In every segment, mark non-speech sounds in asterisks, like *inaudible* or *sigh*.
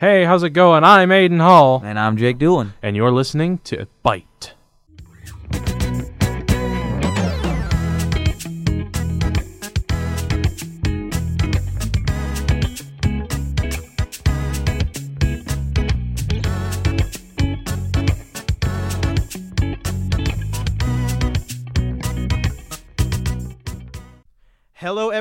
Hey, how's it going? I'm Aiden Hall, And I'm Jake Doolin. and you're listening to Byte.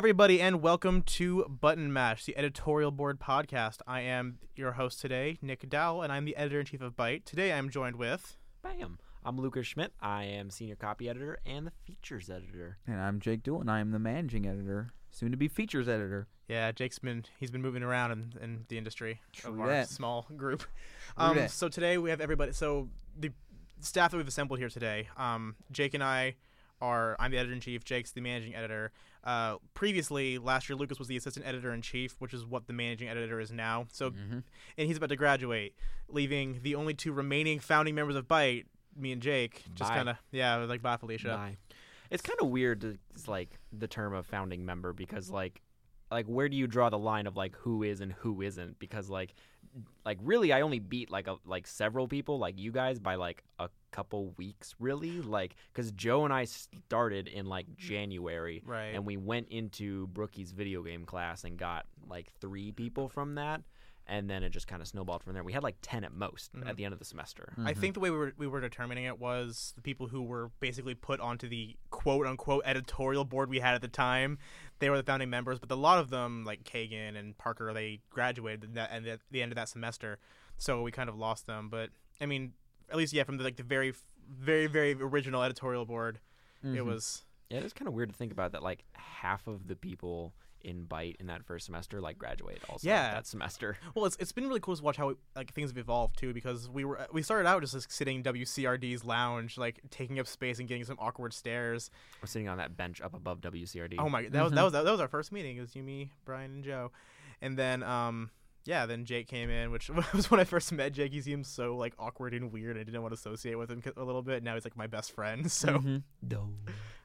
Everybody, and welcome to Button Mash, the editorial board podcast. I am your host today, Nick Dowell, and I'm the editor in chief of Byte. Today, I'm joined with. Bam. I'm Lucas Schmidt. I am senior copy editor and the features editor. And I'm Jake Doolin. I am the managing editor, soon to be features editor. Yeah, Jake's been he's been moving around in, in the industry of True our small group. True Um, that. so today we have everybody. So the staff that we've assembled here today, um, Jake and I are. I'm the editor in chief. Jake's the managing editor. Uh, previously, last year, Lucas was the assistant editor in chief, which is what the managing editor is now. So, Mm-hmm. and he's about to graduate, leaving the only two remaining founding members of Byte, me and Jake. Just kind of yeah, like bye, Felicia. Bye. It's kind of weird to it's like the term of founding member because like like where do you draw the line of like who is and who isn't because like like really I only beat like a like several people like you guys by like a couple weeks really like cuz Joe and I started in like January Right. and we went into Brookie's video game class and got like 3 people from that and then it just kind of snowballed from there. We had like 10 at most Mhm. at the end of the semester. I think the way we were, we were determining it was the people who were basically put onto the quote unquote editorial board we had at the time. They were the founding members, but a lot of them, like Kagan and Parker, they graduated at at the end of that semester, so we kind of lost them. But I mean, at least yeah, from the, like the very, very, very original editorial board, Mm-hmm. it was Yeah, it's kind of weird to think about that. Like half of the people in Byte in that first semester like graduate also Yeah. that semester. *laughs* Well, it's, it's been really cool to watch how like things have evolved too, because we were we started out just like, sitting WCRD's lounge, like taking up space and getting some awkward stares. We're sitting on that bench up above WCRD. Oh my, that was that was that was our first meeting. It was you, me, Brian, and Joe, and then um yeah, then Jake came in, which *laughs* was when I first met Jake. He seemed so like awkward and weird. I didn't want to associate with him a little bit. Now he's like my best friend. *laughs* So Mhm.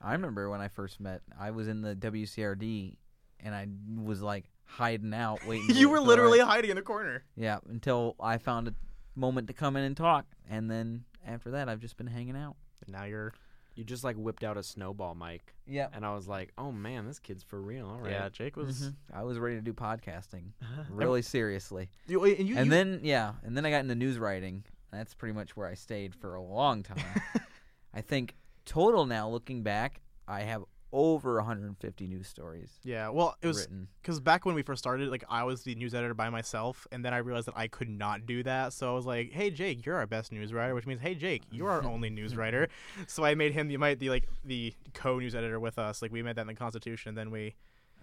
I remember when I first met, I was in the WCRD and I was like hiding out, *laughs* waiting. you were literally right- hiding in a corner. yeah, until I found a moment to come in and talk. And then after that, I've just been hanging out. And now you're You just like whipped out a snowball mic, Yeah. and I was like, "Oh man, this kid's for real." All right. yeah. Jake was Mm-hmm. I was ready to do podcasting *laughs* really seriously. you, and you, and you- then yeah, and then I got into news writing. That's pretty much where I stayed for a long time. *laughs* I think total now, looking back, I have over 150 news stories yeah. Well, it was written. because back when we first started, like I was the news editor by myself, and then I realized that I could not do that. So I was like, "Hey, Jake, you're our best news writer," which means, "Hey, Jake, you're our only *laughs* news writer." So I made him the might the like the co-news editor with us. Like we made that in the Constitution. And then we,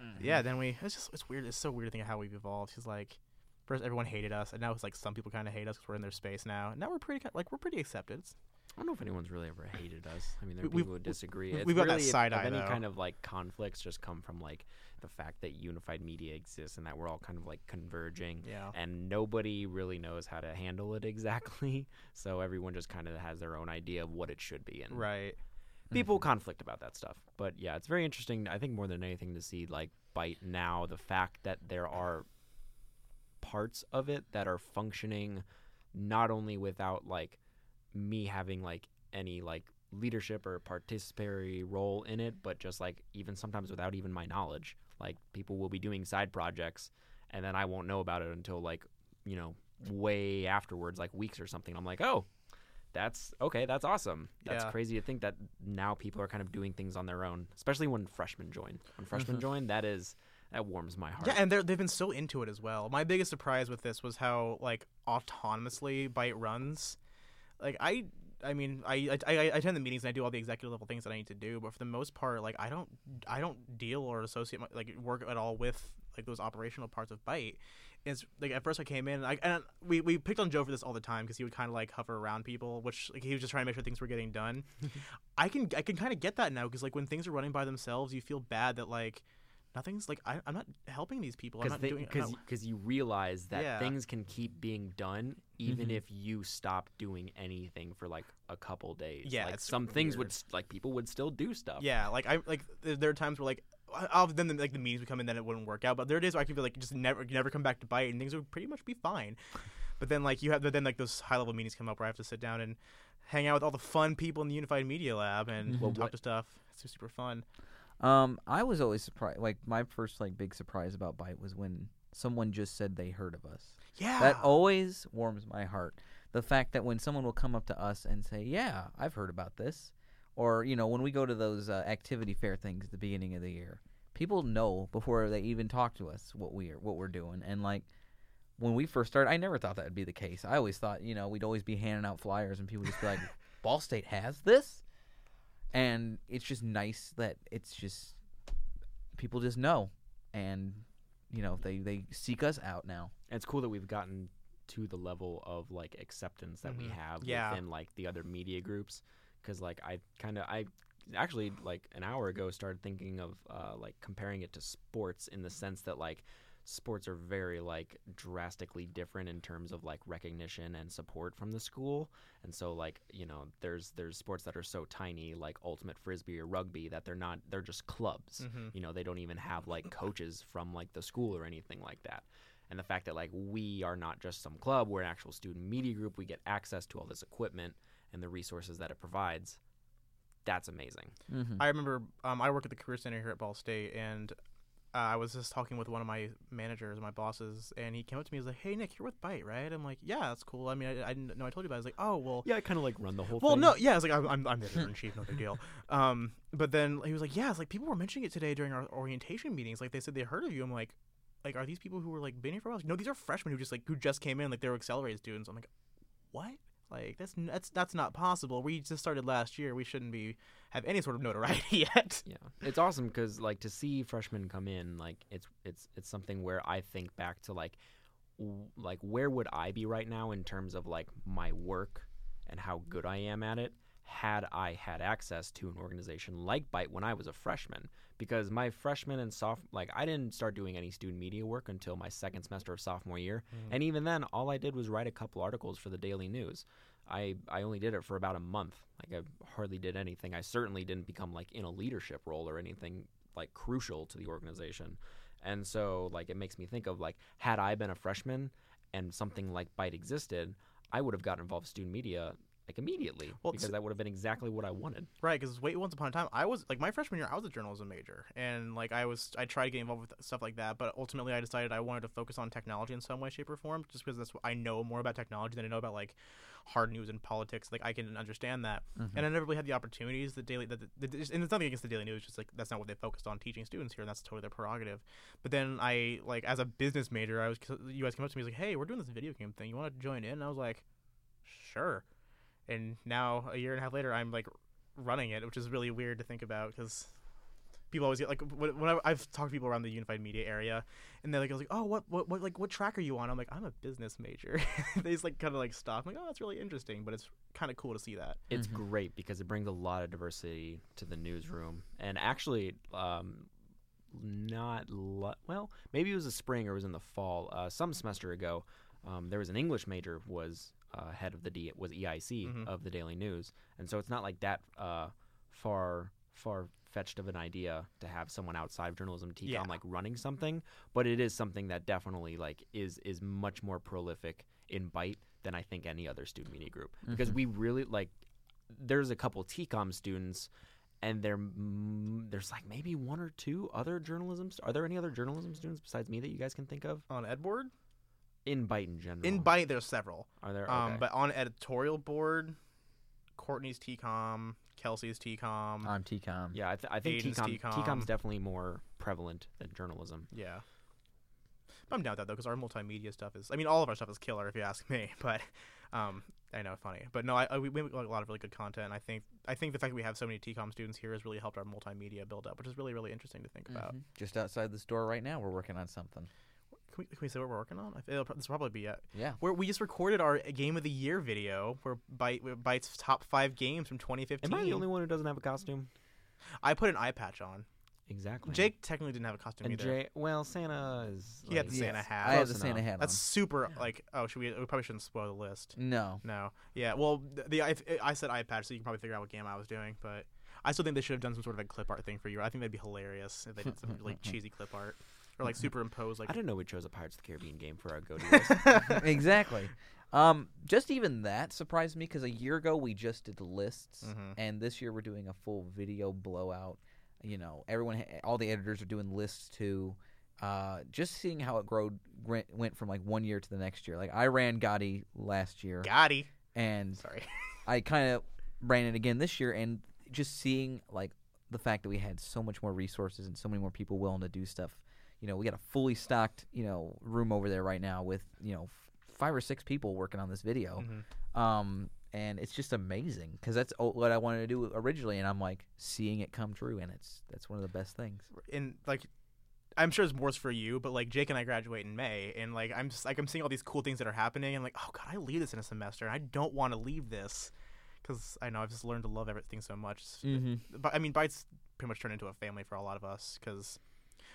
mm-hmm. yeah, then we. It's just it's weird. It's so weird to think of how we've evolved. He's like, first everyone hated us, and now it's like some people kind of hate us because we're in their space now. Now we're pretty like we're pretty accepted. It's- I don't know if anyone's really ever hated us. I mean, there are We- we've- people who disagree. we've got that really if- side if eye, any though. kind of like conflicts just come from like the fact that unified media exists and that we're all kind of like converging. Yeah. and nobody really knows how to handle it *laughs* exactly. So everyone just kind of has their own idea of what it should be, and Right. people mm-hmm. conflict about that stuff. But yeah, it's very interesting. I think more than anything to see like Byte now, the fact that there are parts of it that are functioning not only without like me having like any like leadership or participatory role in it, but just like even sometimes without even my knowledge. Like people will be doing side projects and then I won't know about it until like, you know, way afterwards, like weeks or something. I'm like, oh, that's okay, that's awesome. That's Yeah. crazy to think that now people are kind of doing things on their own, especially when freshmen join. When freshmen mm-hmm. join, that is that warms my heart. Yeah, and they're, they've been so into it as well. My biggest surprise with this was how like autonomously Byte runs. Like I, I mean, I, I I attend the meetings and I do all the executive level things that I need to do, but for the most part, like I don't I don't deal or associate my, like work at all with like those operational parts of Byte. It's like at first I came in, I, and we, we picked on Joe for this all the time because he would kind of like hover around people, which like he was just trying to make sure things were getting done. *laughs* I can I can kind of get that now because like when things are running by themselves, you feel bad that like nothing's like I, I'm not helping these people. I'm because not doing I'm because because you realize that Yeah. things can keep being done even Mhm. if you stop doing anything for like a couple days. Yeah, like it's some things would like people would still do stuff. Yeah, like I like there there are times where like I'll, then the, like the meetings would come in, then it wouldn't work out. But there are days where I could be like just never never come back to Byte, and things would pretty much be fine. But then like you have but then like those high level meetings come up where I have to sit down and hang out with all the fun people in the Unified Media Lab and Mhm. Well, talk what- to stuff. It's super fun. Um, I was always surprised. Like my first like big surprise about Byte was when someone just said they heard of us. Yeah. That always warms my heart. The fact that when someone will come up to us and say, "Yeah, I've heard about this," or you know, when we go to those uh, activity fair things at the beginning of the year, people know before they even talk to us what we are what we're doing. And like when we first started, I never thought that would be the case. I always thought, you know, we'd always be handing out flyers and people would just be like, *laughs* "Ball State has this," and it's just nice that it's just people just know, and you know, they they seek us out now. And it's cool that we've gotten to the level of like acceptance that we Mhm. have Yeah. within like the other media groups because like i kind of i actually like an hour ago started thinking of uh, like comparing it to sports in the sense that like sports are very like drastically different in terms of like recognition and support from the school. And so like you know there's there's sports that are so tiny like ultimate frisbee or rugby that they're not they're just clubs. Hmm you know they don't even have like coaches from like the school or anything like that. And the fact that like we are not just some club we're an actual student media group we get access to all this equipment and the resources that it provides that's amazing. Mm-hmm. I remember um, I work at the Career Center here at Ball State, and uh, I was just talking with one of my managers, my bosses, and he came up to me. He was like, "Hey, Nick, you're with Byte, right?" I'm like, "Yeah, that's cool. I mean, I, I didn't know I told you about." it. I was like, "Oh, well." yeah i kind of like run the whole thing. Well, thing no, yeah, it's like I'm, I'm, I'm the editor in chief, no big deal. Um, but then he was like, "Yeah, it's like people were mentioning it today during our orientation meetings. Like they said they heard of you." I'm like, "Like, are these people who were like been here for a while?" No, these are freshmen who just like who just came in, like they were accelerated students. I'm like, "What?" Like that's that's that's not possible. We just started last year. We shouldn't be have any sort of notoriety *laughs* yet. yeah it's awesome because like to see freshmen come in like it's it's it's something where i think back to like w- like where would i be right now in terms of like my work and how good i am at it had i had access to an organization like byte when i was a freshman because my freshman and soph like i didn't start doing any student media work until my second semester of sophomore year mm-hmm. and even then all i did was write a couple articles for the daily news I, I only did it for about a month. Like I hardly did anything. I certainly didn't become like in a leadership role or anything like crucial to the organization. And so like it makes me think of like had I been a freshman and something like Byte existed, I would have gotten involved with student media like immediately Well, because that would have been exactly what I wanted. Right, because wait, once upon a time, I was like my freshman year, I was a journalism major, and like I was, I tried to get involved with stuff like that, but ultimately, I decided I wanted to focus on technology in some way, shape, or form, just because that's what I know more about technology than I know about like hard news and politics. Like I can understand that, Mm-hmm. and I never really had the opportunities. The daily, that the, the, and it's nothing against the daily news, just like that's not what they focused on teaching students here, and that's totally their prerogative. But then I like as a business major, I was you guys came up to me and like, hey, we're doing this video game thing. You want to join in? And I was like, sure. And now a year and a half later, I'm like running it, which is really weird to think about because people always get like when when I- I've talked to people around the unified media area, and they're like, I was like, oh, what, what, what, like, what track are you on? I'm like, I'm a business major. *laughs* they just like kind of like stop. I'm like, oh, that's really interesting, but it's kind of cool to see that. It's Mhm. great because it brings a lot of diversity to the newsroom. And actually, um, not lo- well, maybe it was the spring or it was in the fall. Uh, some semester ago, um, there was an English major was uh, head of the D was EIC Mhm. of the Daily News, and so it's not like that uh, far far fetched of an idea to have someone outside of journalism TCOM Yeah. like running something, but it is something that definitely like is is much more prolific in Byte than I think any other student media group because Mhm. we really like there's a couple TCOM students and there mm, there's like maybe one or two other journalism st- are there any other journalism students besides me that you guys can think of On Ed board, in Byte in general in Byte, there's several. are there Um, okay. but on editorial board, Courtney's TCOM, Kelsey's TCOM. I'm TCOM. yeah I, th- I think Aiden's TCOM, TCOM. TCOM's definitely more prevalent than journalism Yeah. But I'm down with that though, because our multimedia stuff is. I mean, all of our stuff is killer, if you ask me. *laughs* But, um, I know, funny. But no, I, I we we make a lot of really good content. And I think I think the fact that we have so many TCOM students here has really helped our multimedia build up, which is really really interesting to think about. Mhm. Just outside the store right now, we're working on something. Can we, can we say what we're working on? I feel it'll, this will probably be it. Yeah. Where we just recorded our game of the year video, where Byte Byte's top five games from 2015. am I the only one who doesn't have a costume I put an eye patch on. exactly Jake technically didn't have a costume and either. Jay well Santa is He had like- the Santa hat. I have the Santa enough. hat That's super Yeah. like. Oh, should we? We probably shouldn't spoil the list. No. No. Yeah. Well, the, the I, I said eye patch, so you can probably figure out what game I was doing. But I still think they should have done some sort of a clip art thing for you. I think that'd be hilarious if they did some like *laughs* cheesy clip art or like superimpose like. I don't know we chose a Pirates of the Caribbean game for our go-to list. *laughs* exactly. Um, just even that surprised me because a year ago we just did lists, Mhm. and this year we're doing a full video blowout. You know, everyone, all the editors are doing lists too. Uh, just seeing how it growed went went from like one year to the next year. Like I ran Gotti last year, Gotti. and Sorry. I kind of ran it again this year, and just seeing like the fact that we had so much more resources and so many more people willing to do stuff. You know, we got a fully stocked you know room over there right now with you know f- five or six people working on this video. Mhm. Um, and it's just amazing because that's what I wanted to do originally, and I'm like seeing it come true, and it's that's one of the best things. and like I'm sure it's worse for you, but like Jake and I graduate in May, and like I'm just like I'm seeing all these cool things that are happening, and like oh god, I leave this in a semester, and I don't want to leave this because I know I've just learned to love everything so much. Mm-hmm. But I mean, Bytes pretty much turned into a family for a lot of us because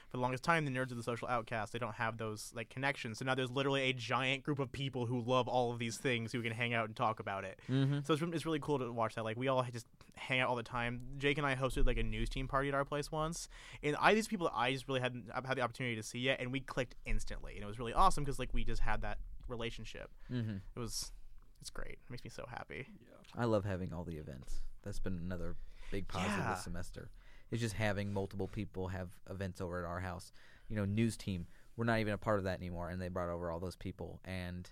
for the longest time, the nerds are the social outcasts. They don't have those like connections. So now there's literally a giant group of people who love all of these things who can hang out and talk about it. Mm-hmm. So it's, it's really cool to watch that. Like we all just hang out all the time. Jake and I hosted like a news team party at our place once, and I these people that I just really hadn't had the opportunity to see yet, and we clicked instantly, and it was really awesome because like we just had that relationship. Mm-hmm. It was it's great. It makes me so happy. Yeah. I love having all the events. That's been another big positive Yeah. this semester. It's just having multiple people have events over at our house. You know, news team. We're not even a part of that anymore, and they brought over all those people. And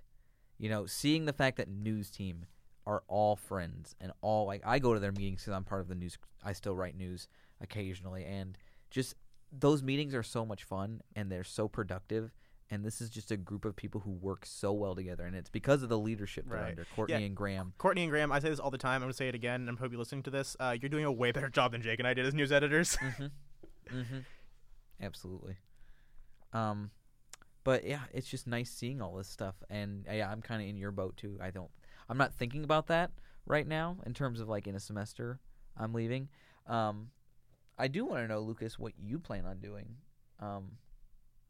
you know, seeing the fact that news team are all friends and all like I go to their meetings because I'm part of the news. I still write news occasionally, and just those meetings are so much fun and they're so productive. And this is just a group of people who work so well together, and it's because of the leadership they're Right. under Courtney and Graham. Courtney and Graham, I say this all the time. I'm gonna say it again. and I hope you're listening to this. Uh, you're doing a way better job than Jake and I did as news editors. *laughs* Mm-hmm. mm-hmm. Absolutely. Um, but yeah, it's just nice seeing all this stuff, and uh, yeah, I'm kind of in your boat too. I don't, I'm not thinking about that right now in terms of like in a semester I'm leaving. Um, I do want to know, Lucas, what you plan on doing, um,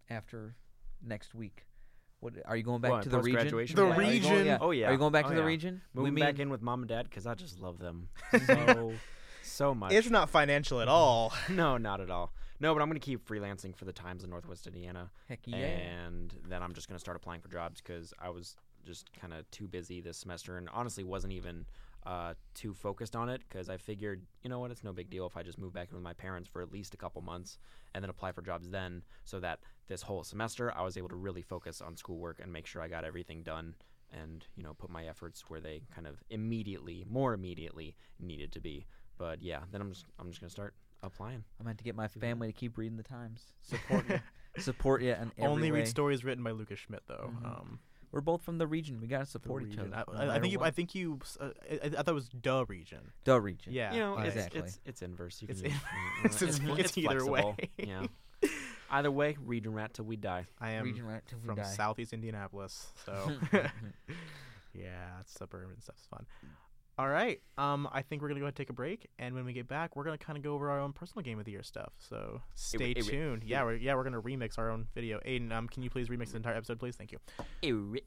after next week. What are you going back What, to the region? post-graduation The Yeah, are you going- region? yeah. Oh yeah. Are you going back Oh, to the yeah. region? Moving we back mean- in with mom and dad because I just love them *laughs* so so much. it's not financial at all. *laughs* no, not at all. No, but I'm gonna keep freelancing for the Times of Northwest Indiana, Heck yeah. and then I'm just gonna start applying for jobs because I was just kind of too busy this semester, and honestly wasn't even uh, too focused on it because I figured, you know what, it's no big deal if I just move back in with my parents for at least a couple months and then apply for jobs then, so that this whole semester I was able to really focus on schoolwork and make sure I got everything done and you know put my efforts where they kind of immediately, more immediately needed to be. But yeah, then I'm just I'm just gonna start applying. I'm going to get my family to keep reading the Times. Support you. *laughs* Support you and Only way. read stories written by Lucas Schmidt, though. Mhm. Um, We're both from the region. We got to support each region. other. I, no I, I matter think you. I what. think you. Uh, I, I thought it was the region. the region. Yeah. you know, it's, exactly. it's it's inverse. You It's can in- just- it's- you know, *laughs* it's- it's either flexible. way. Yeah. *laughs* Either way, region rat till we die. I am region right till we from die. southeast Indianapolis, so *laughs* yeah, suburban stuff's fun. All right, um, I think we're gonna go ahead and take a break, and when we get back, we're gonna kind of go over our own personal game of the year stuff. So stay it- it- tuned. yeah, we're yeah we're gonna remix our own video. Aiden, um, can you please remix the entire episode, please? Thank you.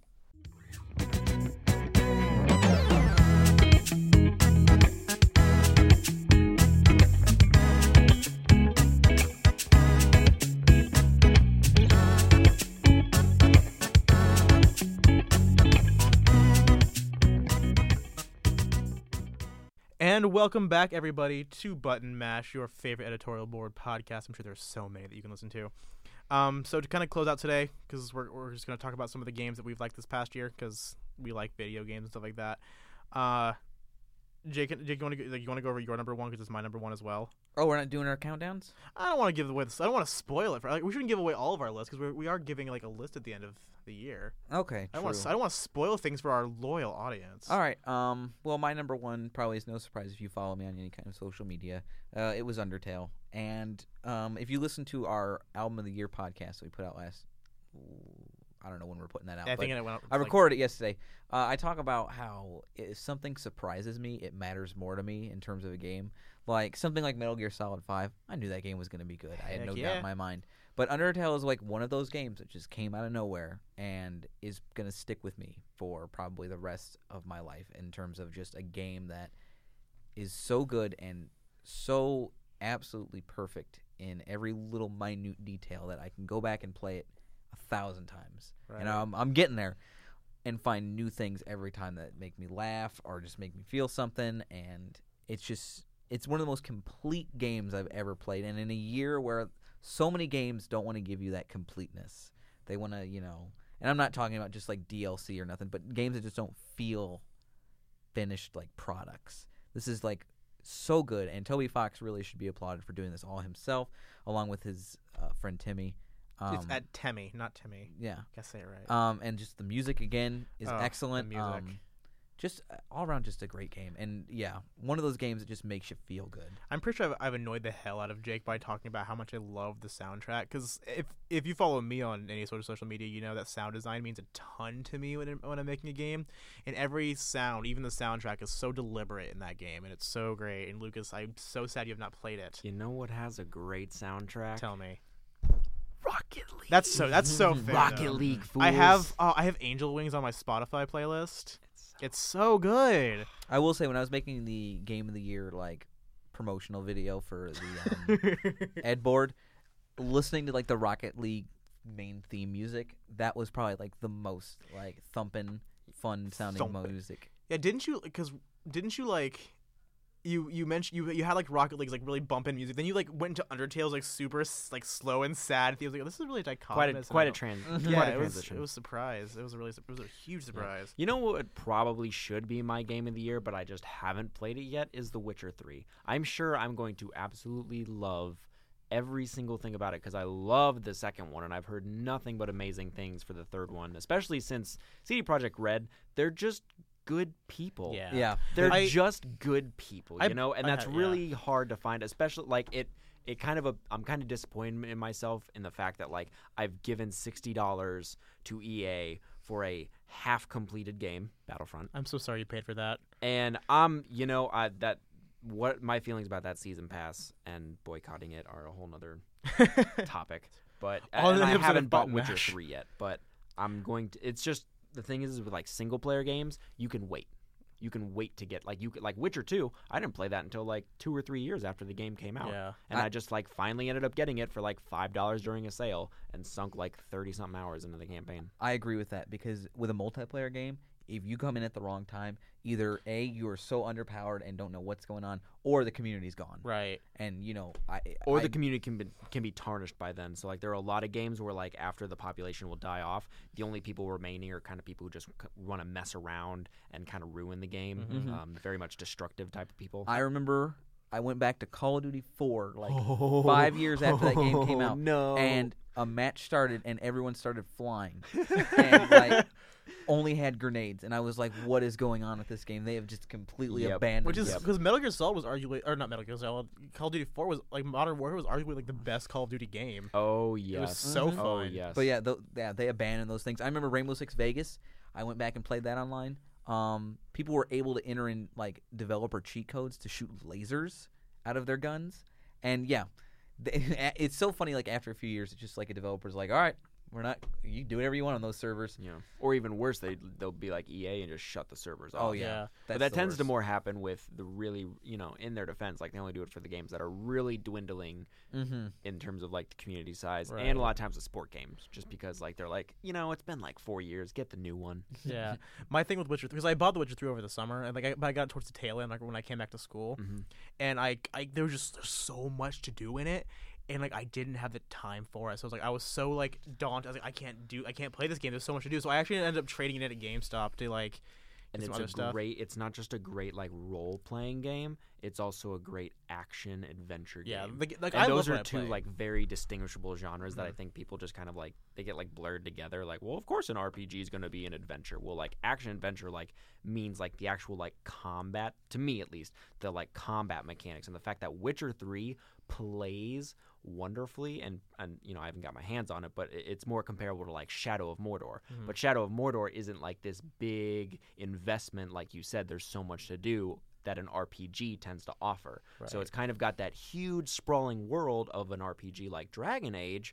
And welcome back, everybody, to Button Mash, your favorite editorial board podcast. I'm sure there's so many that you can listen to. Um, so to kind of close out today, because we're, we're just going to talk about some of the games that we've liked this past year, because we like video games and stuff like that. Uh, Jake, Jake, you want to like, you want to go over your number one because it's my number one as well. Oh, we're not doing our countdowns. I don't want to give away this. I don't want to spoil it. For, like, we shouldn't give away all of our lists because we are giving like a list at the end of the year. Okay. I don't want true. to. I don't want to spoil things for our loyal audience. All right. Um. Well, my number one probably is no surprise if you follow me on any kind of social media. Uh, it was Undertale, and um, if you listen to our album of the year podcast that we put out last, I don't know when we're putting that out. I think it went. Up, I like- recorded it yesterday. Uh, I talk about how if something surprises me, it matters more to me in terms of a game. Like something like Metal Gear Solid Five, I knew that game was going to be good. I had Heck no doubt in my mind. But Undertale is like one of those games that just came out of nowhere and is going to stick with me for probably the rest of my life in terms of just a game that is so good and so absolutely perfect in every little minute detail that I can go back and play it a thousand times, and Right. I'm I'm getting there, and find new things every time that make me laugh or just make me feel something, and it's just it's one of the most complete games I've ever played, and in a year where so many games don't want to give you that completeness, they want to you know, and I'm not talking about just like DLC or nothing, but games that just don't feel finished like products. This is like so good, and Toby Fox really should be applauded for doing this all himself, along with his uh, friend Timmy. Um, it's at Temmie, not Timmy. yeah, Gotta say it right. um, and just the music again is Oh, excellent. music. Um, just uh, all around, just a great game, and yeah, one of those games that just makes you feel good. I'm pretty sure I've, I've annoyed the hell out of Jake by talking about how much I love the soundtrack. Because if if you follow me on any sort of social media, you know that sound design means a ton to me when when I'm making a game. And every sound, even the soundtrack, is so deliberate in that game, and it's so great. And Lucas, I'm so sad you have not played it. You know what has a great soundtrack? Tell me. Rocket League. That's so that's so fair. Rocket though. League. Fools. I have uh, I have Angel Wings on my Spotify playlist. It's so good. I will say, when I was making the game of the year like promotional video for the um, *laughs* Ed board, listening to like the Rocket League main theme music, that was probably like the most like thumping, fun sounding music. Yeah, didn't you? Because didn't you like? You you mentioned you you had like Rocket League's like really bumping music. Then you like went into Undertale's like super like slow and sad. Feels like this is really dichotomous. quite a and quite I a don't- trans. Yeah, quite a mm-hmm. it was transition. it was a surprise. It was a really it was a huge surprise. You know what probably should be my game of the year, but I just haven't played it yet, is The Witcher 3. I'm sure I'm going to absolutely love every single thing about it because I love the second one and I've heard nothing but amazing things for the third one, especially since CD Projekt Red, they're just good people. Yeah. Yeah, They're I- just good people, I- you know, and I that's yeah. really hard to find, especially like it. It kind of a, I'm kind of disappointed in myself in the fact that like I've given sixty dollars to EA for a half completed game, Battlefront, I'm so sorry you paid for that. and I'm, you know, I that what my feelings about that season pass and boycotting it are a whole nother *laughs* topic. But and I haven't bought Button Witcher three yet, but I'm going to. It's just the thing is is with like single player games, you can wait. You can wait to get like you could like Witcher two. I didn't play that until like two or three years after the game came out, Yeah. and I, I- just like finally ended up getting it for like five dollars during a sale and sunk like thirty something hours into the campaign. I agree with that because with a multiplayer game, if you come in at the wrong time, either a you are so underpowered and don't know what's going on, or the community's gone. Right. And you know, I or I, the community can be can be tarnished by then. So like there are a lot of games where like after the population will die off, the only people remaining are kind of people who just want to mess around and kind of ruin the game. Mhm. Um, very much destructive type of people. I remember I went back to Call of Duty 4 like five years after that game came *laughs* out, No. and a match started and everyone started flying, *laughs* and like only had grenades, and I was like, "What is going on with this game? They have just completely Yep. abandoned." Which is it." because Metal Gear Solid was arguably, or not Metal Gear Solid, Call of Duty 4 was like Modern Warfare was arguably like the best Call of Duty game. oh yeah, It was yes. so Mhm. fun. Oh yes. But yeah, th- yeah, they abandoned those things. I remember Rainbow Six Vegas. I went back and played that online. Um, people were able to enter in like developer cheat codes to shoot lasers out of their guns, and yeah, they, *laughs* it's so funny. Like after a few years, it's just like a developer's like, "All right, we're not. You do whatever you want on those servers." Yeah. Or even worse, they they'll be like EA and just shut the servers off. Oh yeah, Yeah. But That's that the tends to more happen with the really, you know, in their defense, like they only do it for the games that are really dwindling Mhm. in terms of like the community size, Right. and a lot of times the sport games, just because like they're like, you know, it's been like four years, get the new one. *laughs* Yeah, *laughs* my thing with Witcher because I bought The Witcher three over the summer, and like I, but I got it towards the tail end, like when I came back to school, Mhm. and I, I there was just there's so much to do in it, and like I didn't have the time for it, so I was like I was so like daunted. I was like I can't do I can't play this game. There's so much to do, so I actually ended up trading it at GameStop to like And it's a stuff. great. It's not just a great like role playing game. It's also a great action adventure yeah, game. the, like and I those are two like very distinguishable genres that I Mhm. think people just kind of like they get like blurred together. Like, well, of course an RPG is going to be an adventure. Well, like action adventure like means like the actual like combat to me at least the like combat mechanics and the fact that Witcher three plays wonderfully and and you know I haven't got my hands on it, but it's more comparable to like Shadow of Mordor. Mhm. But Shadow of Mordor isn't like this big investment, like you said. There's so much to do that an RPG tends to offer. So it's kind of got that huge sprawling world of an RPG like Dragon Age,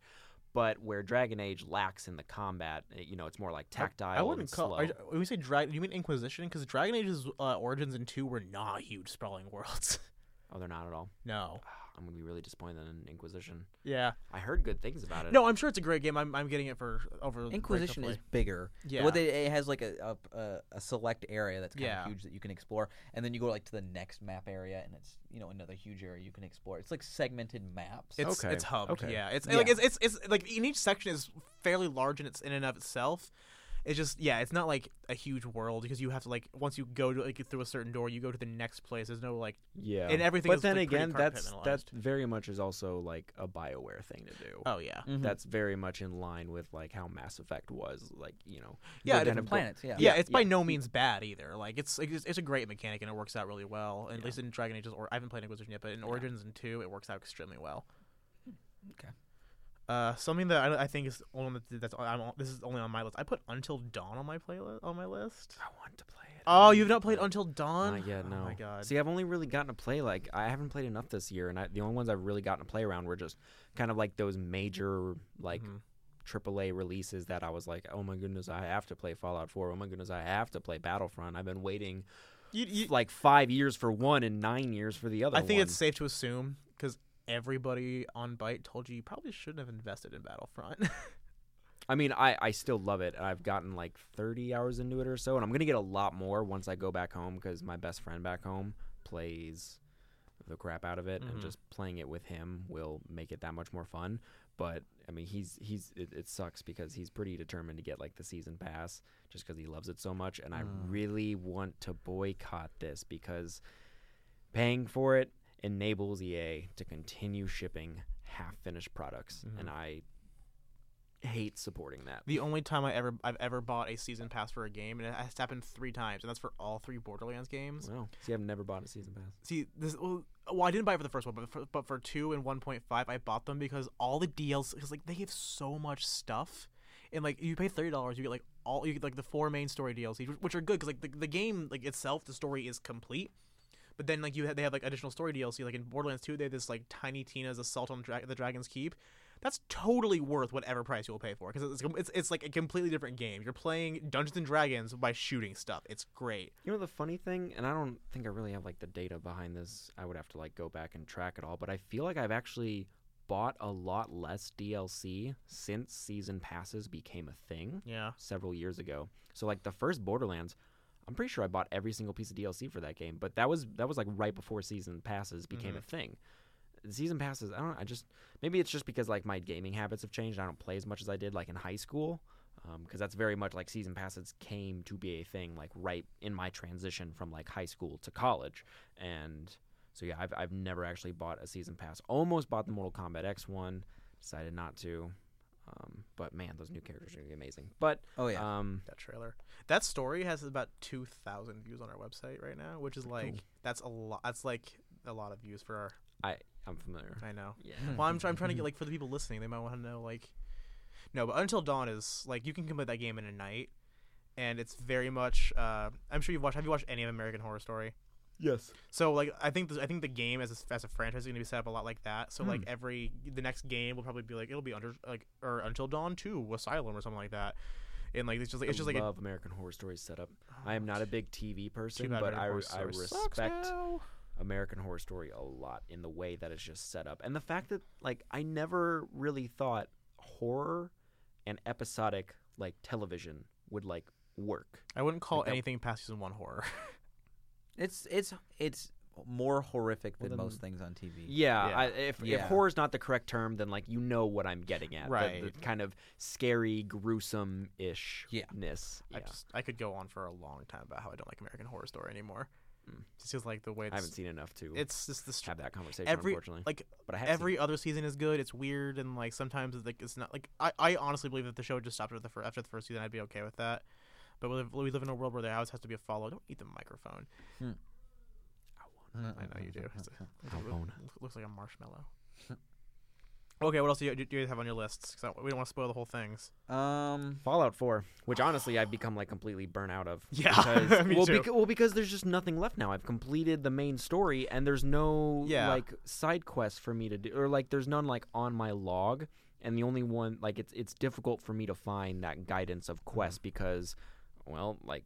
but where Dragon Age lacks in the combat, eh, you know, it's more like tactile I wouldn't call. Are, when we say Dragon, you mean Inquisition? Because Dragon Age's uh, origins and two were not huge sprawling worlds. *laughs* Oh, they're not at all. No. I'm gonna be really disappointed in Inquisition. Yeah. I heard good things about it. No, I'm sure it's a great game. I'm, I'm getting it for over the break, Inquisition is bigger. Yeah. What they, it has like a, a a a select area that's kind Yeah. of huge that you can explore, and then you go like to the next map area, and it's you know another huge area you can explore. It's like segmented maps. It's Okay, it's hubbed. okay. Yeah. It's Yeah. like it's, it's it's like in each section is fairly large in its in and of itself. It's just yeah, it's not like a huge world because you have to like once you go to like through a certain door, you go to the next place. There's no like Yeah, And everything But is, then like, again, that's that very much is also like a Bioware thing to do. oh yeah. Mhm. That's very much in line with like how Mass Effect was. Like you know, Yeah, different kind planets. Yeah. Yeah, it's by no means bad either. Like it's it's, it's a great mechanic and it works out really well. And At Yeah. least in Dragon Age, or I haven't played Inquisition yet, but in Origins and two, it works out extremely well. Okay. Uh, something that I, I think is only that's I'm on, this is only on my list. I put Until Dawn on my playlist on my list. I want to play it. Oh, you've not played Until Dawn? Not yet. Oh No. my god. See, I've only really gotten to play like I haven't played enough this year, and I, the only ones I've really gotten to play around were just kind of like those major like Mhm. AAA releases that I was like, oh my goodness, I have to play Fallout 4. Oh my goodness, I have to play Battlefront. I've been waiting You, you, like five years for one and nine years for the other. I think one. it's safe to assume because everybody on Byte told you you probably shouldn't have invested in Battlefront. *laughs* I mean, I, I still love it. and I've gotten like 30 hours into it or so, and I'm gonna get a lot more once I go back home because my best friend back home plays the crap out of it, Mhm. and just playing it with him will make it that much more fun. But I mean, he's he's it, it sucks because he's pretty determined to get like the season pass just because he loves it so much, and I Mm. really want to boycott this because paying for it enables EA to continue shipping half finished products, and mm-hmm. I hate supporting that. the only time I ever I've ever bought a season pass for a game, and it has happened three times, and that's for all three Borderlands games. Wow. See, I've never bought a season pass. See, this well, well, I didn't buy it for the first one, but for, but for two and one point five, I bought them because all the DLC, because like they give so much stuff, and like you pay thirty dollars, you get like all you get like the four main story DLCs, which- which are good because like the, the game like itself, the story is complete. But then like you have, they have like additional story DLC, like in Borderlands two, they have this like Tiny Tina's assault on Dra- the Dragon's Keep. That's totally worth whatever price you'll pay for because it's, it's it's like a completely different game. You're playing Dungeons and Dragons by shooting stuff. It's great. You know the funny thing, and I don't think I really have like the data behind this. I would have to like go back and track it all, but I feel like I've actually bought a lot less DLC since season passes became a thing Yeah. several years ago. So like the first Borderlands, I'm pretty sure I bought every single piece of DLC for that game, but that was that was like right before season passes became Mhm. a thing. Season passes, I don't. I just maybe it's just because like my gaming habits have changed. I don't play as much as I did like in high school, because that's very much like season passes came to be a thing like right in my transition from like high school to college, and so yeah, I've I've never actually bought a season pass. Almost bought the Mortal Kombat X one, decided not to. Um, but man, those new characters are gonna be amazing. But Oh yeah. um, that trailer. That story has about two thousand views on our website right now, which is like that's a lot. That's like a lot of views for our. I I'm familiar. I know. Yeah. Well, I'm, try- I'm trying to get *laughs* like for the people listening, they might want to know like. No, but Until Dawn is like you can complete that game in a night, and it's very much. Uh, I'm sure you've watched. Have you watched any of American Horror Story? Yes. So like I think the, I think the game as a, as a franchise is going to be set up a lot like that. So like Hmm. every the next game will probably be like it'll be under like or Until Dawn Two Asylum or something like that. And like it's just like it's just like a, love American Horror Story setup. I am not a big TV person, but I, I respect. American Horror Story a lot in the way that it's just set up, and the fact that like I never really thought horror and episodic like television would like work. I wouldn't call Like that- anything past season one horror. *laughs* It's it's it's more horrific Well, than then- most things on TV. Yeah, Yeah. I, if if Yeah. horror's not the correct term, then like you know what I'm getting at, Right. The, kind of scary, gruesome ish. Yeah. Yeah. I just I could go on for a long time about how I don't like American Horror Story anymore. Mm. Just feels like the way I haven't seen enough to it's just the str- have that conversation. every unfortunately, like but I have every other season is good. It's weird and like sometimes it's, like it's not like I, I honestly believe that the show just stopped after the fir- after the first season. I'd be okay with that. But we live, we live in a world where there always has to be a follow. Don't eat the microphone. I know you do. It's *laughs* a- *laughs* I it loo- won't. looks like a marshmallow. okay, what else do you, do you have on your list? 'Cause I- we don't want to spoil the whole things. Um. Fallout 4, which honestly I've become like completely burnt out of. *laughs* Yeah, Because, me well, too. beca- well, because there's just nothing left now. I've completed the main story, and there's no Yeah. like side quests for me to do, or like there's none like on my log. And the only one like it's it's difficult for me to find that guidance of quest Mm-hmm. because, well, like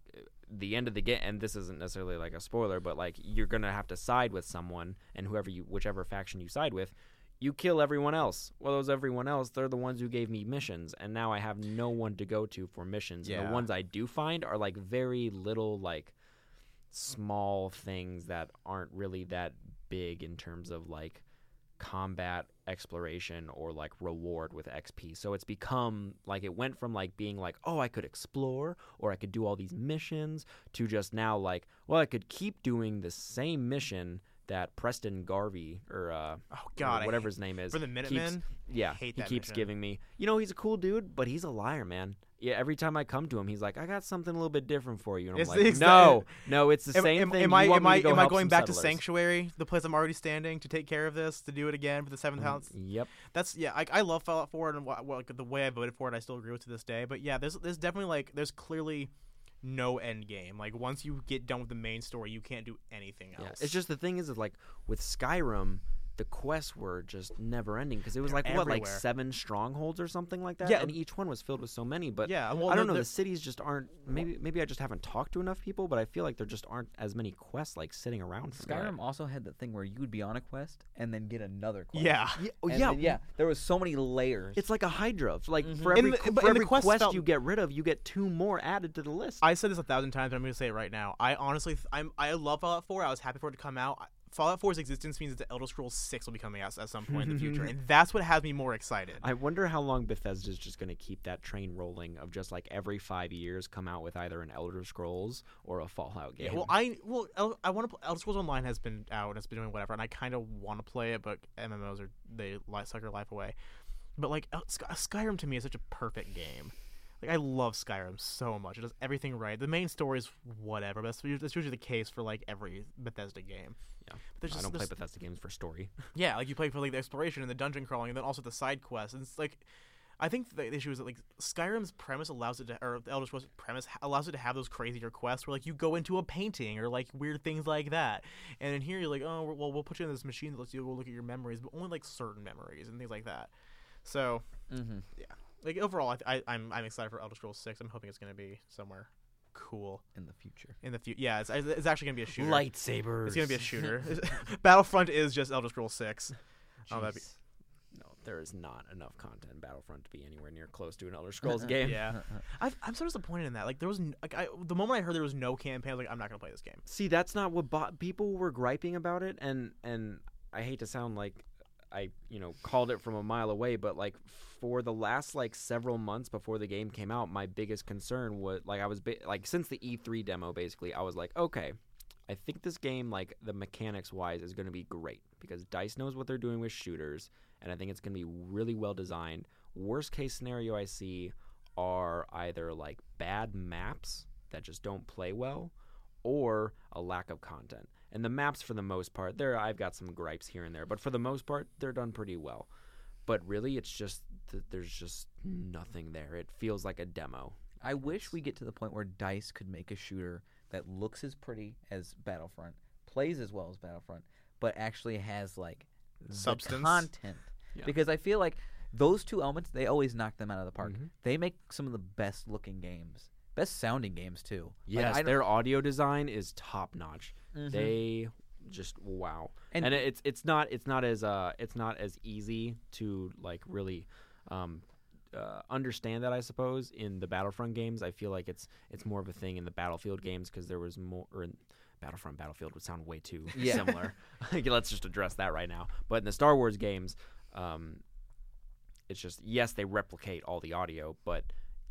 the end of the game, and this isn't necessarily like a spoiler, but like you're gonna have to side with someone, and whoever you, whichever faction you side with, you kill everyone else. Well, those everyone else, they're the ones who gave me missions, and now I have no one to go to for missions. And Yeah. the ones I do find are like very little, like small things that aren't really that big in terms of like combat exploration or like reward with XP. So it's become like it went from like being like, oh, I could explore or I could do all these missions to just now like, well, I could keep doing the same mission that Preston Garvey or uh Oh God, whatever hate- his name is for the keeps- Minutemen. yeah, he keeps mission. giving me. You know, he's a cool dude, but he's a liar, man. Yeah, every time I come to him, he's like, "I got something a little bit different for you," and I'm It's like, exact- "No, no, it's the Am, same am, thing." am I am I am I going back to. Sanctuary, the place I'm already standing, to take care of this, to do it again for the seventh mm-hmm. house? Yep. That's yeah. I, I love Fallout 4 and well, like, the way I voted for it, I still agree with to this day. But yeah, there's there's definitely like there's clearly no end game. Like once you get done with the main story, you can't do anything else. Yeah, it's just the thing is, is like with Skyrim, the quests were just never ending because it was They're like what, like seven strongholds or something like that. Yeah. and each one was filled with so many. But yeah. Well, I don't know. the- The cities just aren't. Maybe maybe I just haven't talked to enough people, but I feel like there just aren't as many quests like sitting around. for me. Skyrim also had that thing where you would be on a quest and then get another quest. yeah. Yeah, oh, yeah, then, yeah. There was so many layers. It's like a Hydra. Like Mhm. for every the- but- for the every quests quest felt- you get rid of, you get two more added to the list. I said this a thousand times. I'm going to say it right now. I honestly, th- I'm, I love Fallout 4. I was happy for it to come out. Fallout 4's existence means that the Elder Scrolls 6 will be coming out at some point in the future, mm-hmm. and that's what has me more excited. I wonder how long Bethesda's just going to keep that train rolling of just like every five years come out with either an Elder Scrolls or a Fallout game. Yeah, well, I well, El- I want to. Elder Scrolls Online has been out and it's been doing whatever, and I kind of want to play it, but MMOs are they suck your life away. But like El- Sky- Skyrim to me is such a perfect game. Like I love Skyrim so much. It does everything right. The main story is whatever, but that's, that's usually the case for like every Bethesda game. Yeah. But there's I don't play Bethesda games for story. *laughs* Yeah, like you play for like the exploration and the dungeon crawling, and then also the side quests. And it's like, I think the issue is that like Skyrim's premise allows it to, or the Elder Scrolls premise allows it to have those crazier quests where like you go into a painting or like weird things like that. And in here you're like, oh well, we'll put you in this machine that lets you go look at your memories, but only like certain memories and things like that. So mm-hmm. Like overall, I, I I'm I'm excited for Elder Scrolls Six. I'm hoping it's gonna be somewhere cool in the future. in the future. Yeah, it's, it's actually gonna be a shooter. Lightsabers. It's gonna be a shooter. *laughs* *laughs* Battlefront is just Elder Scrolls Six. Oh, that'd be- No, there is not enough content in Battlefront to be anywhere near close to an Elder Scrolls uh-uh. game. Yeah. Uh-uh. I've, I'm so disappointed in that. Like there was n- like I, the moment I heard there was no campaign, I was like, I'm not gonna play this game. See, that's not what bo- people were griping about it, and and I hate to sound like I you know called it from a mile away, but like for the last like several months before the game came out, my biggest concern was like I was ba- like since the E3 demo, basically, I was like, okay, I think this game like the mechanics wise is going to be great because Dice knows what they're doing with shooters, and I think it's going to be really well designed. Worst case scenario I see are either like bad maps that just don't play well or a lack of content. And the maps, for the most part, there I've got some gripes here and there, but for the most part, they're done pretty well. But really, it's just that there's just nothing there. It feels like a demo. I wish we get to the point where Dice could make a shooter that looks as pretty as Battlefront, plays as well as Battlefront, but actually has like the Substance? content. Yeah. Because I feel like those two elements, they always knock them out of the park. Mhm. They make some of the best looking games, best sounding games too. Yes, don't- their audio design is top notch. Mhm. They just wow. And- And, it's it's not it's not as uh it's not as easy to like really um uh, understand that I suppose in the Battlefront games. I feel like it's it's more of a thing in the Battlefield games because there was more or in Battlefront Battlefield would sound way too Yeah. similar. *laughs* *laughs* Let's just address that right now. But in the Star Wars games, um, it's just yes they replicate all the audio, but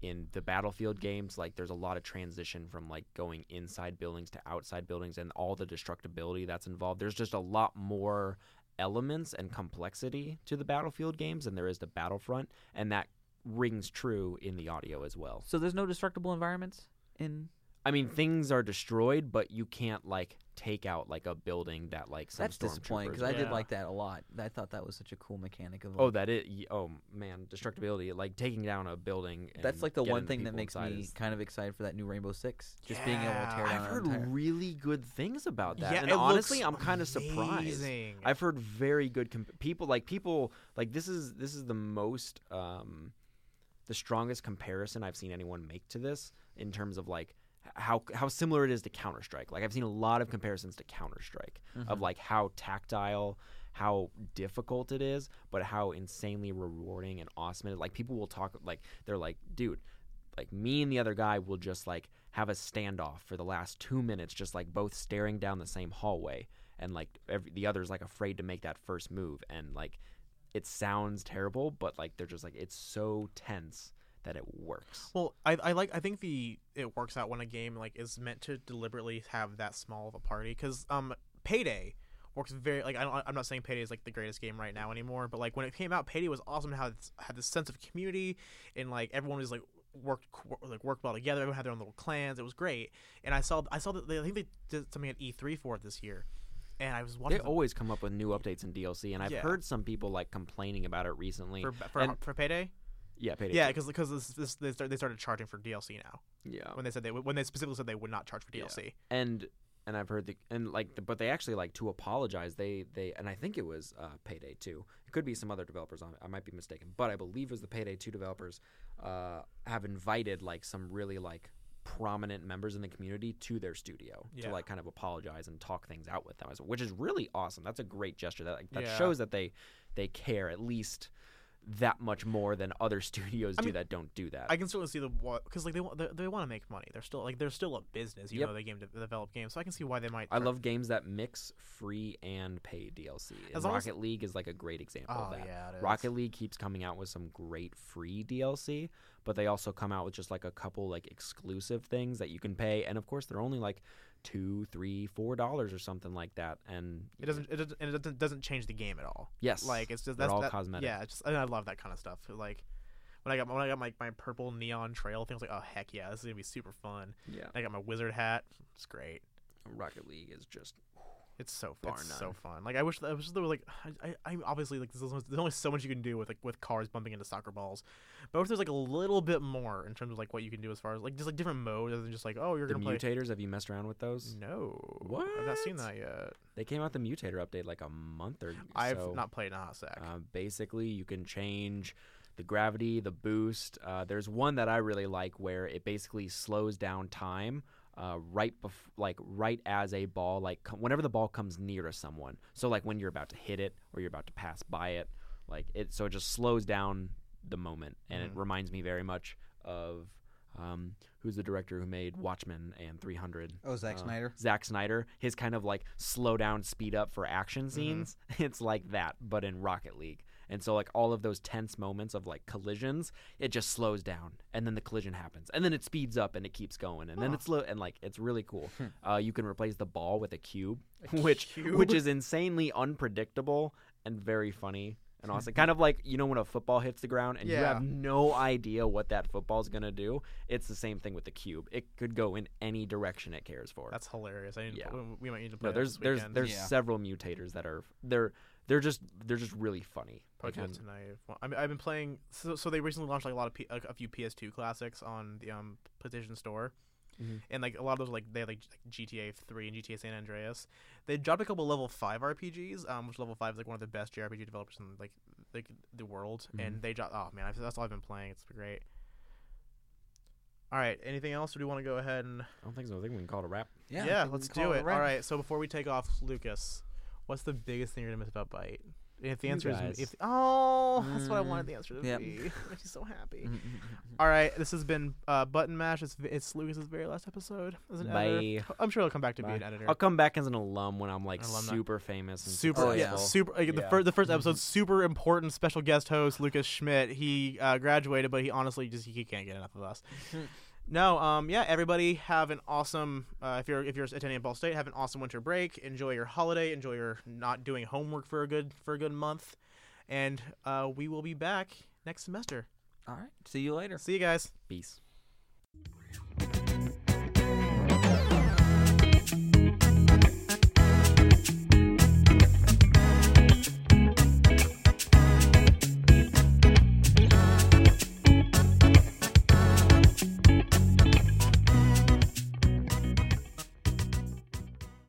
in the battlefield games like there's a lot of transition from like going inside buildings to outside buildings and all the destructibility that's involved there's just a lot more elements and complexity to the battlefield games than there is to battlefront and that rings true in the audio as well so there's no destructible environments in. I mean things are destroyed but you can't like take out like a building that like some That's disappointing because stormtroopers I did Yeah. like that a lot. I thought that was such a cool mechanic of. Oh, that it. Oh man, destructibility. Like taking down a building. that's like the getting one thing that people makes inside me is- kind of excited for that new Rainbow Six. Just being able to Yeah, tear down. I've an heard entire- really good things about that, Yeah, and it honestly, looks I'm kind of surprised. amazing. I've heard very good comp- people. Like people, like this is this is the most, um, the strongest comparison I've seen anyone make to this in terms of like how how similar it is to Counter Strike. Like I've seen a lot of comparisons to Counter Strike of mm-hmm. like how tactile, how difficult it is, but how insanely rewarding and awesome it is. Like people will talk like they're like, dude, like me and the other guy will just like have a standoff for the last two minutes, just like both staring down the same hallway, and like every, the other's like afraid to make that first move, and like it sounds terrible, but like they're just like it's so tense that it works. Well, I, I like I think the it works out when a game like is meant to deliberately have that small of a party because um Payday works very like I don't I'm not saying Payday is like the greatest game right now anymore, but like when it came out, Payday was awesome. How it had this sense of community and like everyone was like worked like worked well together. Everyone had their own little clans. It was great. And I saw I saw that they, I think they did something at E3 for it this year, and I was They watching some- always come up with new updates in DLC, and I've Yeah. heard some people like complaining about it recently. for for, and- for Payday. Yeah, Payday Yeah, because because this, this, they started they started charging for DLC now yeah, when they said they would- when they specifically said they would not charge for Yeah. DLC. and and I've heard the and like the, but they actually like to apologize. They they and I think it was uh, Payday Two. It could be some other developers on it. I might be mistaken, but I believe it was the Payday Two developers uh, have invited like some really like prominent members in the community to their studio Yeah. to like kind of apologize and talk things out with them, as- which is really awesome. That's a great gesture. That like, that Yeah. shows that they they care at least that much more than other *laughs* studios I do mean, that don't do that. I can certainly see the what because like they want they, they want to make money. They're still like they're still a business, You Yep. though they game de- develop games. So I can see why they might. I love games that mix free and paid DLC. And long as- Rocket League is like a great example Oh of that. yeah. Rocket League keeps coming out with some great free DLC, but they also come out with just like a couple like exclusive things that you can pay, and of course they're only like two, three, four dollars or something like that. And It doesn't it doesn't, and it doesn't doesn't change the game at all. yes, Like it's just they're that's all that, cosmetic. Yeah, it's just and I love that kind of stuff. Like when I got when I got my my purple neon trail thing, I was like, oh heck yeah, this is gonna be super fun. yeah. I got my wizard hat. It's great. Rocket League is just It's so fun. It's so fun. Like I wish I wish there were like I, I I'm obviously like there's only, there's only so much you can do with like with cars bumping into soccer balls, but if there's like a little bit more in terms of like what you can do as far as like just like different modes other than just like oh you're the gonna play. mutators. Have you messed around with those? No, What? I've not seen that yet. They came out the mutator update like a month or I've so. not played in a hot sec. Uh, basically, you can change the gravity, the boost. Uh, there's one that I really like where it basically slows down time uh, right bef- like right as a ball like co- whenever the ball comes near to someone. So like when you're about to hit it or you're about to pass by it, like it. So it just slows down the moment, and it Mhm. reminds me very much of. Um, who's the director who made Watchmen and 300? Oh, Zack Uh, Snyder. Zack Snyder, his kind of like slow down, speed up for action scenes. *laughs* It's like that, but in Rocket League. And so like all of those tense moments of like collisions, it just slows down, and then the collision happens, and then it speeds up and it keeps going, and then Huh. it's slow and like it's really cool. Hmm. uh, you can replace the ball with a cube, A which cube? which is insanely unpredictable and very funny. And also, kind of like you know when a football hits the ground and you have no idea what that football's gonna do. It's the same thing with the cube. It could go in any direction it cares for. That's hilarious. I need Yeah. we- we might need to play No, there's this there's there's Yeah. several mutators that are they're they're just they're just really funny. Probably Like, do that tonight. Well, I mean, I've been playing. So, so they recently launched like a lot of P, a, a few PS2 classics on the um PlayStation Store, Mhm. and like a lot of those like they have, like GTA 3 and GTA San Andreas. They dropped a couple level five RPGs, um, which level five is like one of the best JRPG developers in like like the world, Mhm. and they dropped. Oh man, I've, that's all I've been playing. It's been great. All right, anything else, or do you want to go ahead and I don't think so. I think we can call it a wrap. Yeah, yeah, let's do a it. All right, so before we take off, Lucas, what's the biggest thing you're gonna miss about Byte? If the answer is if oh, that's what I Mm, wanted the answer to yep. be. *laughs* Makes me so happy. Mm-hmm. All right, this has been uh, Button Mash. It's it's Lucas's very last episode as an editor. Bye. I'm sure he'll come back to be an editor. I'll come back as an alum when I'm like super famous and Super, Oh, yeah, yeah. super. Like, The Yeah. first, the first episode, super important special guest host Lucas Schmidt. He uh, graduated, but he honestly just he can't get enough of us. *laughs* no, um, yeah, everybody have an awesome. Uh, if you're if you're attending Ball State, have an awesome winter break. Enjoy your holiday. Enjoy your not doing homework for a good for a good month, and uh, we will be back next semester. All right. See you later. See you guys. Peace.